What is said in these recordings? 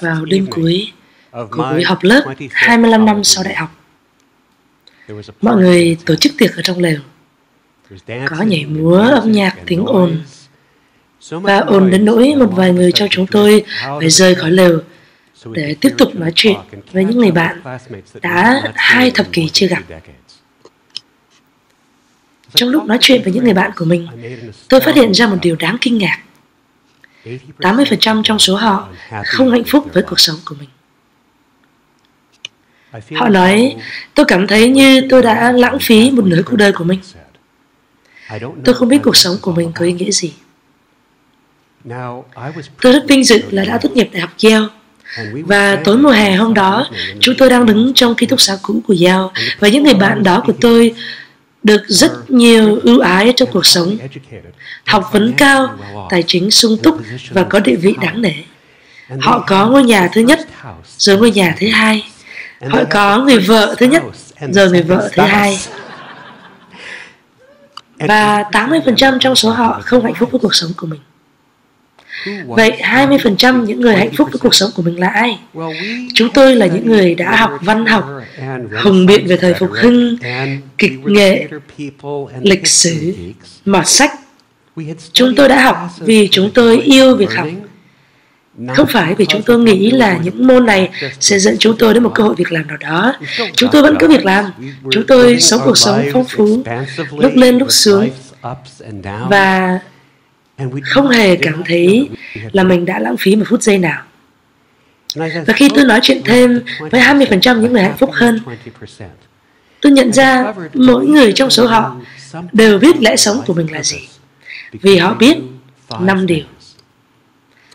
vào đêm cuối của buổi học lớp 25 năm sau đại học. Mọi người tổ chức tiệc ở trong lều. Có nhảy múa, âm nhạc, tiếng ồn. Và ồn đến nỗi một vài người trong chúng tôi phải rời khỏi lều để tiếp tục nói chuyện với những người bạn đã hai thập kỷ chưa gặp. Trong lúc nói chuyện với những người bạn của mình, tôi phát hiện ra một điều đáng kinh ngạc. 80% trong số họ không hạnh phúc với cuộc sống của mình. Họ nói, tôi cảm thấy như tôi đã lãng phí một nửa cuộc đời của mình. Tôi không biết cuộc sống của mình có ý nghĩa gì. Tôi rất vinh dự là đã tốt nghiệp đại học Yale. Và tối mùa hè hôm đó, chúng tôi đang đứng trong ký túc xá cũ của Yale và những người bạn đó của tôi được rất nhiều ưu ái trong cuộc sống, học vấn cao, tài chính sung túc và có địa vị đáng nể. Họ có ngôi nhà thứ nhất, rồi ngôi nhà thứ hai. Họ có người vợ thứ nhất, rồi người vợ thứ hai. Và 80% trong số họ không hạnh phúc với cuộc sống của mình. Vậy 20% những người hạnh phúc với cuộc sống của mình là ai? Chúng tôi là những người đã học văn học, hùng biện về thời phục hưng, kịch nghệ, lịch sử, mọt sách. Chúng tôi đã học vì chúng tôi yêu việc học. Không phải vì chúng tôi nghĩ là những môn này sẽ dẫn chúng tôi đến một cơ hội việc làm nào đó. Chúng tôi vẫn có việc làm. Chúng tôi sống cuộc sống phong phú, lúc lên lúc xuống. Và không hề cảm thấy là mình đã lãng phí một phút giây nào. Và khi tôi nói chuyện thêm với 20% những người hạnh phúc hơn, tôi nhận ra mỗi người trong số họ đều biết lẽ sống của mình là gì. Vì họ biết năm điều.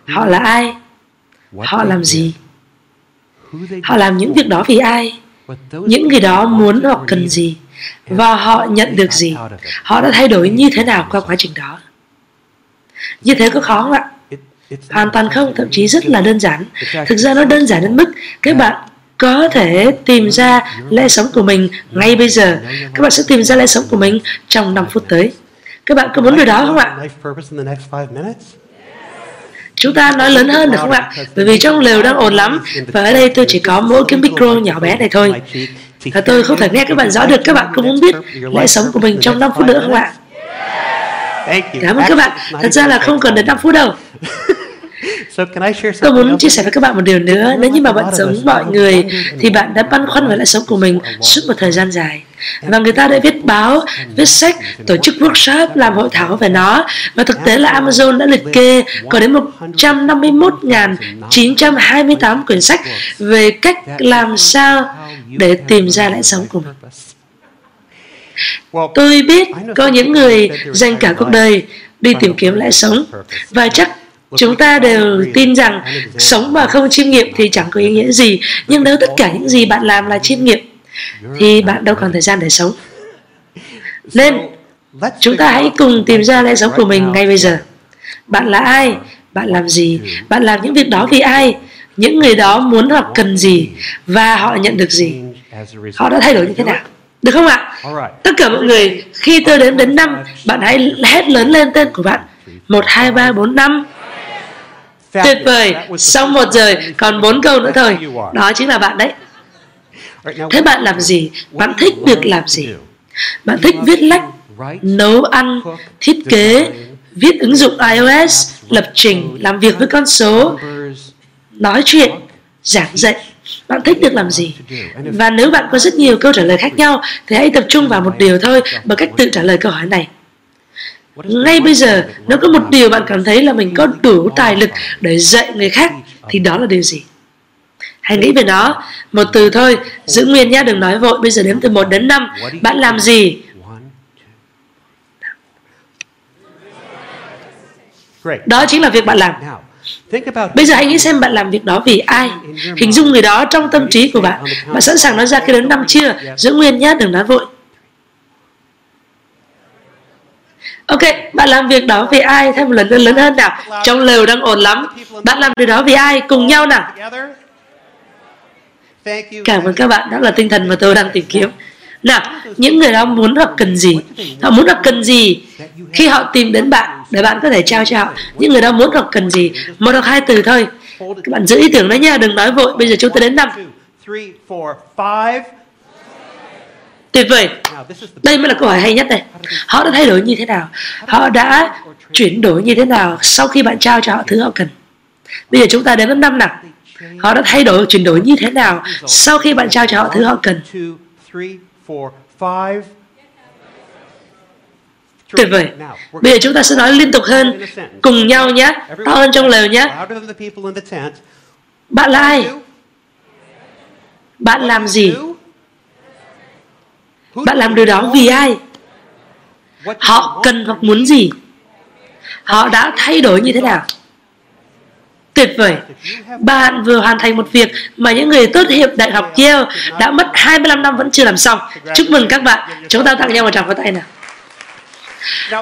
Họ là ai? Họ làm gì? Họ làm những việc đó vì ai? Những người đó muốn hoặc cần gì? Và họ nhận được gì? Họ đã thay đổi như thế nào qua quá trình đó? Như thế có khó không ạ? Hoàn toàn không, thậm chí rất là đơn giản. Thực ra nó đơn giản đến mức các bạn có thể tìm ra lẽ sống của mình ngay bây giờ. Các bạn sẽ tìm ra lẽ sống của mình trong 5 phút tới. Các bạn có muốn điều đó không ạ? Chúng ta nói lớn hơn được không ạ? Bởi vì trong lều đang ồn lắm và ở đây tôi chỉ có mỗi cái micro nhỏ bé này thôi. Và tôi không thể nghe các bạn rõ được. Các bạn có muốn biết lẽ sống của mình trong 5 phút nữa không ạ? Cảm ơn các bạn. Thật ra là không cần đến 5 phút đâu. Tôi muốn chia sẻ với các bạn một điều nữa. Nếu như mà bạn giống mọi người thì bạn đã băn khoăn về lại sống của mình suốt một thời gian dài. Và người ta đã viết báo, viết sách, tổ chức workshop, làm hội thảo về nó. Và thực tế là Amazon đã liệt kê có đến 151.928 quyển sách về cách làm sao để tìm ra lẽ sống của mình. Tôi biết có những người dành cả cuộc đời đi tìm kiếm lẽ sống. và chắc chúng ta đều tin rằng sống mà không chiêm nghiệm thì chẳng có ý nghĩa gì. Nhưng nếu tất cả những gì bạn làm là chiêm nghiệm thì bạn đâu còn thời gian để sống. Nên chúng ta hãy cùng tìm ra lẽ sống của mình ngay bây giờ. Bạn là ai? Bạn làm gì? bạn làm những việc đó vì ai? Những người đó muốn hoặc cần gì và họ nhận được gì? Họ đã thay đổi như thế nào được không ạ? Tất cả mọi người, khi tôi đến đến năm, bạn hãy hét lớn lên tên của bạn. 1, 2, 3, 4, 5. Tuyệt vời, xong một giờ, còn bốn câu nữa thôi. Đó chính là bạn đấy. Thế bạn làm gì? Bạn thích việc làm gì? Bạn thích viết lách, nấu ăn, thiết kế, viết ứng dụng iOS, lập trình, làm việc với con số, nói chuyện, giảng dạy bạn thích được làm gì? Và nếu bạn có rất nhiều câu trả lời khác nhau, thì hãy tập trung vào một điều thôi, bằng cách tự trả lời câu hỏi này. Ngay bây giờ, nếu có một điều bạn cảm thấy là mình có đủ tài lực để dạy người khác, thì đó là điều gì? Hãy nghĩ về nó. Một từ thôi, giữ nguyên nhé đừng nói vội. Bây giờ đếm từ 1 đến 5 bạn làm gì? Đó chính là việc bạn làm. Bây giờ hãy nghĩ xem bạn làm việc đó vì ai? Hình dung người đó trong tâm trí của bạn. Bạn sẵn sàng nói ra cái đến năm chưa Giữ nguyên nhé, đừng nói vội. Ok, bạn làm việc đó vì ai? Thêm một lần nữa lớn hơn nào. Trong lều đang ổn lắm. Bạn làm điều đó vì ai? Cùng nhau nào. Cảm ơn các bạn, đó là tinh thần mà tôi đang tìm kiếm nào, những người đó muốn họ cần gì? Họ muốn họ cần gì? Khi họ tìm đến bạn để bạn có thể trao cho họ? Những người đó muốn họ cần gì? Một hoặc hai từ thôi. các bạn giữ ý tưởng đó nha đừng nói vội. Bây giờ chúng ta đến năm. Tuyệt vời. Đây mới là câu hỏi hay nhất này họ đã thay đổi như thế nào? Họ đã chuyển đổi như thế nào sau khi bạn trao cho họ thứ họ cần? Bây giờ chúng ta đến năm nào? Họ đã thay đổi chuyển đổi như thế nào sau khi bạn trao cho họ thứ họ cần? Tuyệt vời. Bây giờ chúng ta sẽ nói liên tục hơn. cùng nhau nhé. To hơn trong lều nhé. bạn là ai? bạn làm gì? bạn làm điều đó vì ai? Họ cần hoặc muốn gì? Họ đã thay đổi như thế nào tuyệt vời. Bạn vừa hoàn thành một việc mà những người tốt nghiệp đại học Yale đã mất 25 năm vẫn chưa làm xong. Chúc mừng các bạn. Chúng ta tặng nhau một tràng pháo tay nào.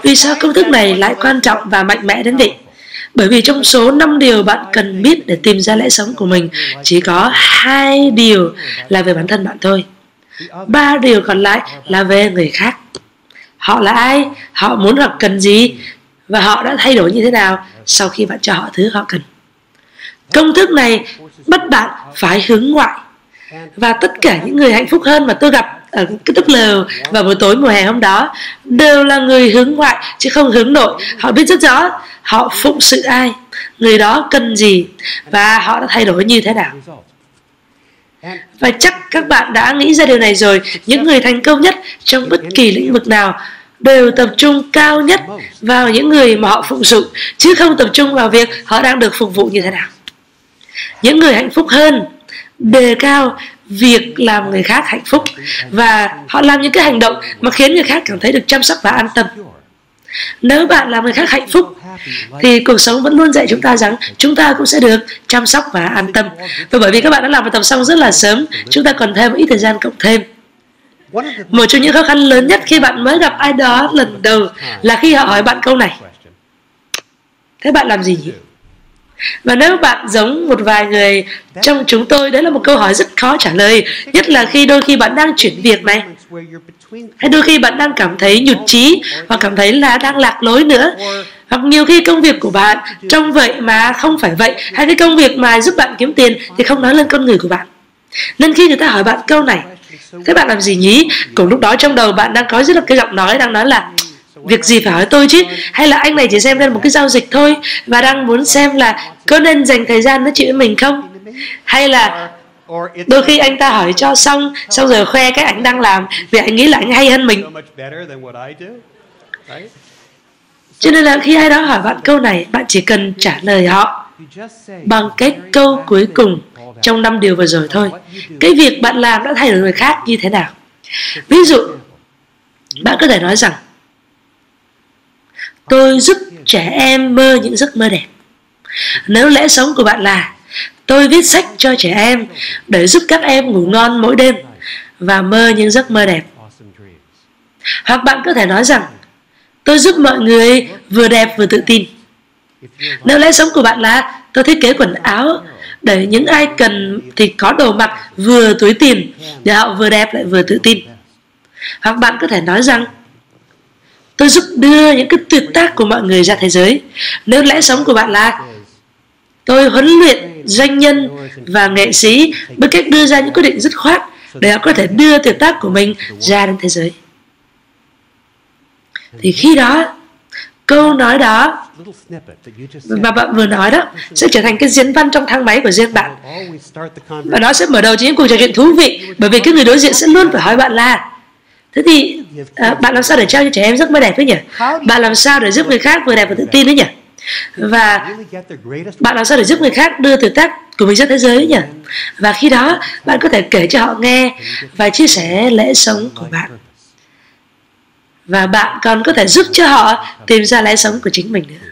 Vì sao công thức này lại quan trọng và mạnh mẽ đến vậy? Bởi vì trong số 5 điều bạn cần biết để tìm ra lẽ sống của mình, chỉ có hai điều là về bản thân bạn thôi. Ba điều còn lại là về người khác. Họ là ai? Họ muốn hoặc cần gì? Và họ đã thay đổi như thế nào sau khi bạn cho họ thứ họ cần? Công thức này bắt bạn phải hướng ngoại. Và tất cả những người hạnh phúc hơn mà tôi gặp ở cái tức lều vào buổi tối mùa hè hôm đó đều là người hướng ngoại chứ không hướng nội. Họ biết rất rõ họ phụng sự ai, người đó cần gì và họ đã thay đổi như thế nào. Và chắc các bạn đã nghĩ ra điều này rồi. Những người thành công nhất trong bất kỳ lĩnh vực nào đều tập trung cao nhất vào những người mà họ phụng sự, chứ không tập trung vào việc họ đang được phục vụ như thế nào những người hạnh phúc hơn đề cao việc làm người khác hạnh phúc và họ làm những cái hành động mà khiến người khác cảm thấy được chăm sóc và an tâm. Nếu bạn làm người khác hạnh phúc thì cuộc sống vẫn luôn dạy chúng ta rằng chúng ta cũng sẽ được chăm sóc và an tâm. Và bởi vì các bạn đã làm bài tập xong rất là sớm, chúng ta còn thêm một ít thời gian cộng thêm. Một trong những khó khăn lớn nhất khi bạn mới gặp ai đó lần đầu là khi họ hỏi bạn câu này. Thế bạn làm gì nhỉ? Và nếu bạn giống một vài người trong chúng tôi, đấy là một câu hỏi rất khó trả lời. Nhất là khi đôi khi bạn đang chuyển việc này. Hay đôi khi bạn đang cảm thấy nhụt chí hoặc cảm thấy là đang lạc lối nữa. Hoặc nhiều khi công việc của bạn trông vậy mà không phải vậy. Hay cái công việc mà giúp bạn kiếm tiền thì không nói lên con người của bạn. Nên khi người ta hỏi bạn câu này, thế bạn làm gì nhí cùng lúc đó trong đầu bạn đang có rất là cái giọng nói đang nói là việc gì phải hỏi tôi chứ? Hay là anh này chỉ xem lên một cái giao dịch thôi và đang muốn xem là có nên dành thời gian nói chuyện với mình không? Hay là đôi khi anh ta hỏi cho xong xong rồi khoe cái ảnh đang làm vì anh nghĩ là anh hay hơn mình. Cho nên là khi ai đó hỏi bạn câu này, bạn chỉ cần trả lời họ bằng cái câu cuối cùng trong năm điều vừa rồi thôi. Cái việc bạn làm đã thay đổi người khác như thế nào? Ví dụ, bạn có thể nói rằng tôi giúp trẻ em mơ những giấc mơ đẹp. Nếu lẽ sống của bạn là, tôi viết sách cho trẻ em để giúp các em ngủ ngon mỗi đêm và mơ những giấc mơ đẹp. Hoặc bạn có thể nói rằng, tôi giúp mọi người vừa đẹp vừa tự tin. Nếu lẽ sống của bạn là, tôi thiết kế quần áo để những ai cần thì có đồ mặc vừa túi tiền, để họ vừa đẹp lại vừa tự tin. Hoặc bạn có thể nói rằng tôi giúp đưa những cái tuyệt tác của mọi người ra thế giới. Nếu lẽ sống của bạn là tôi huấn luyện doanh nhân và nghệ sĩ bằng cách đưa ra những quyết định dứt khoát để họ có thể đưa tuyệt tác của mình ra đến thế giới. Thì khi đó, câu nói đó mà bạn vừa nói đó sẽ trở thành cái diễn văn trong thang máy của riêng bạn. Và nó sẽ mở đầu cho những cuộc trò chuyện thú vị bởi vì cái người đối diện sẽ luôn phải hỏi bạn là thế thì à, bạn làm sao để trao cho trẻ em giấc mơ đẹp đấy nhỉ? Bạn làm sao để giúp người khác vừa đẹp và tự tin đấy nhỉ? Và bạn làm sao để giúp người khác đưa tuyệt tác của mình ra thế giới nhỉ? Và khi đó bạn có thể kể cho họ nghe và chia sẻ lẽ sống của bạn. Và bạn còn có thể giúp cho họ tìm ra lẽ sống của chính mình nữa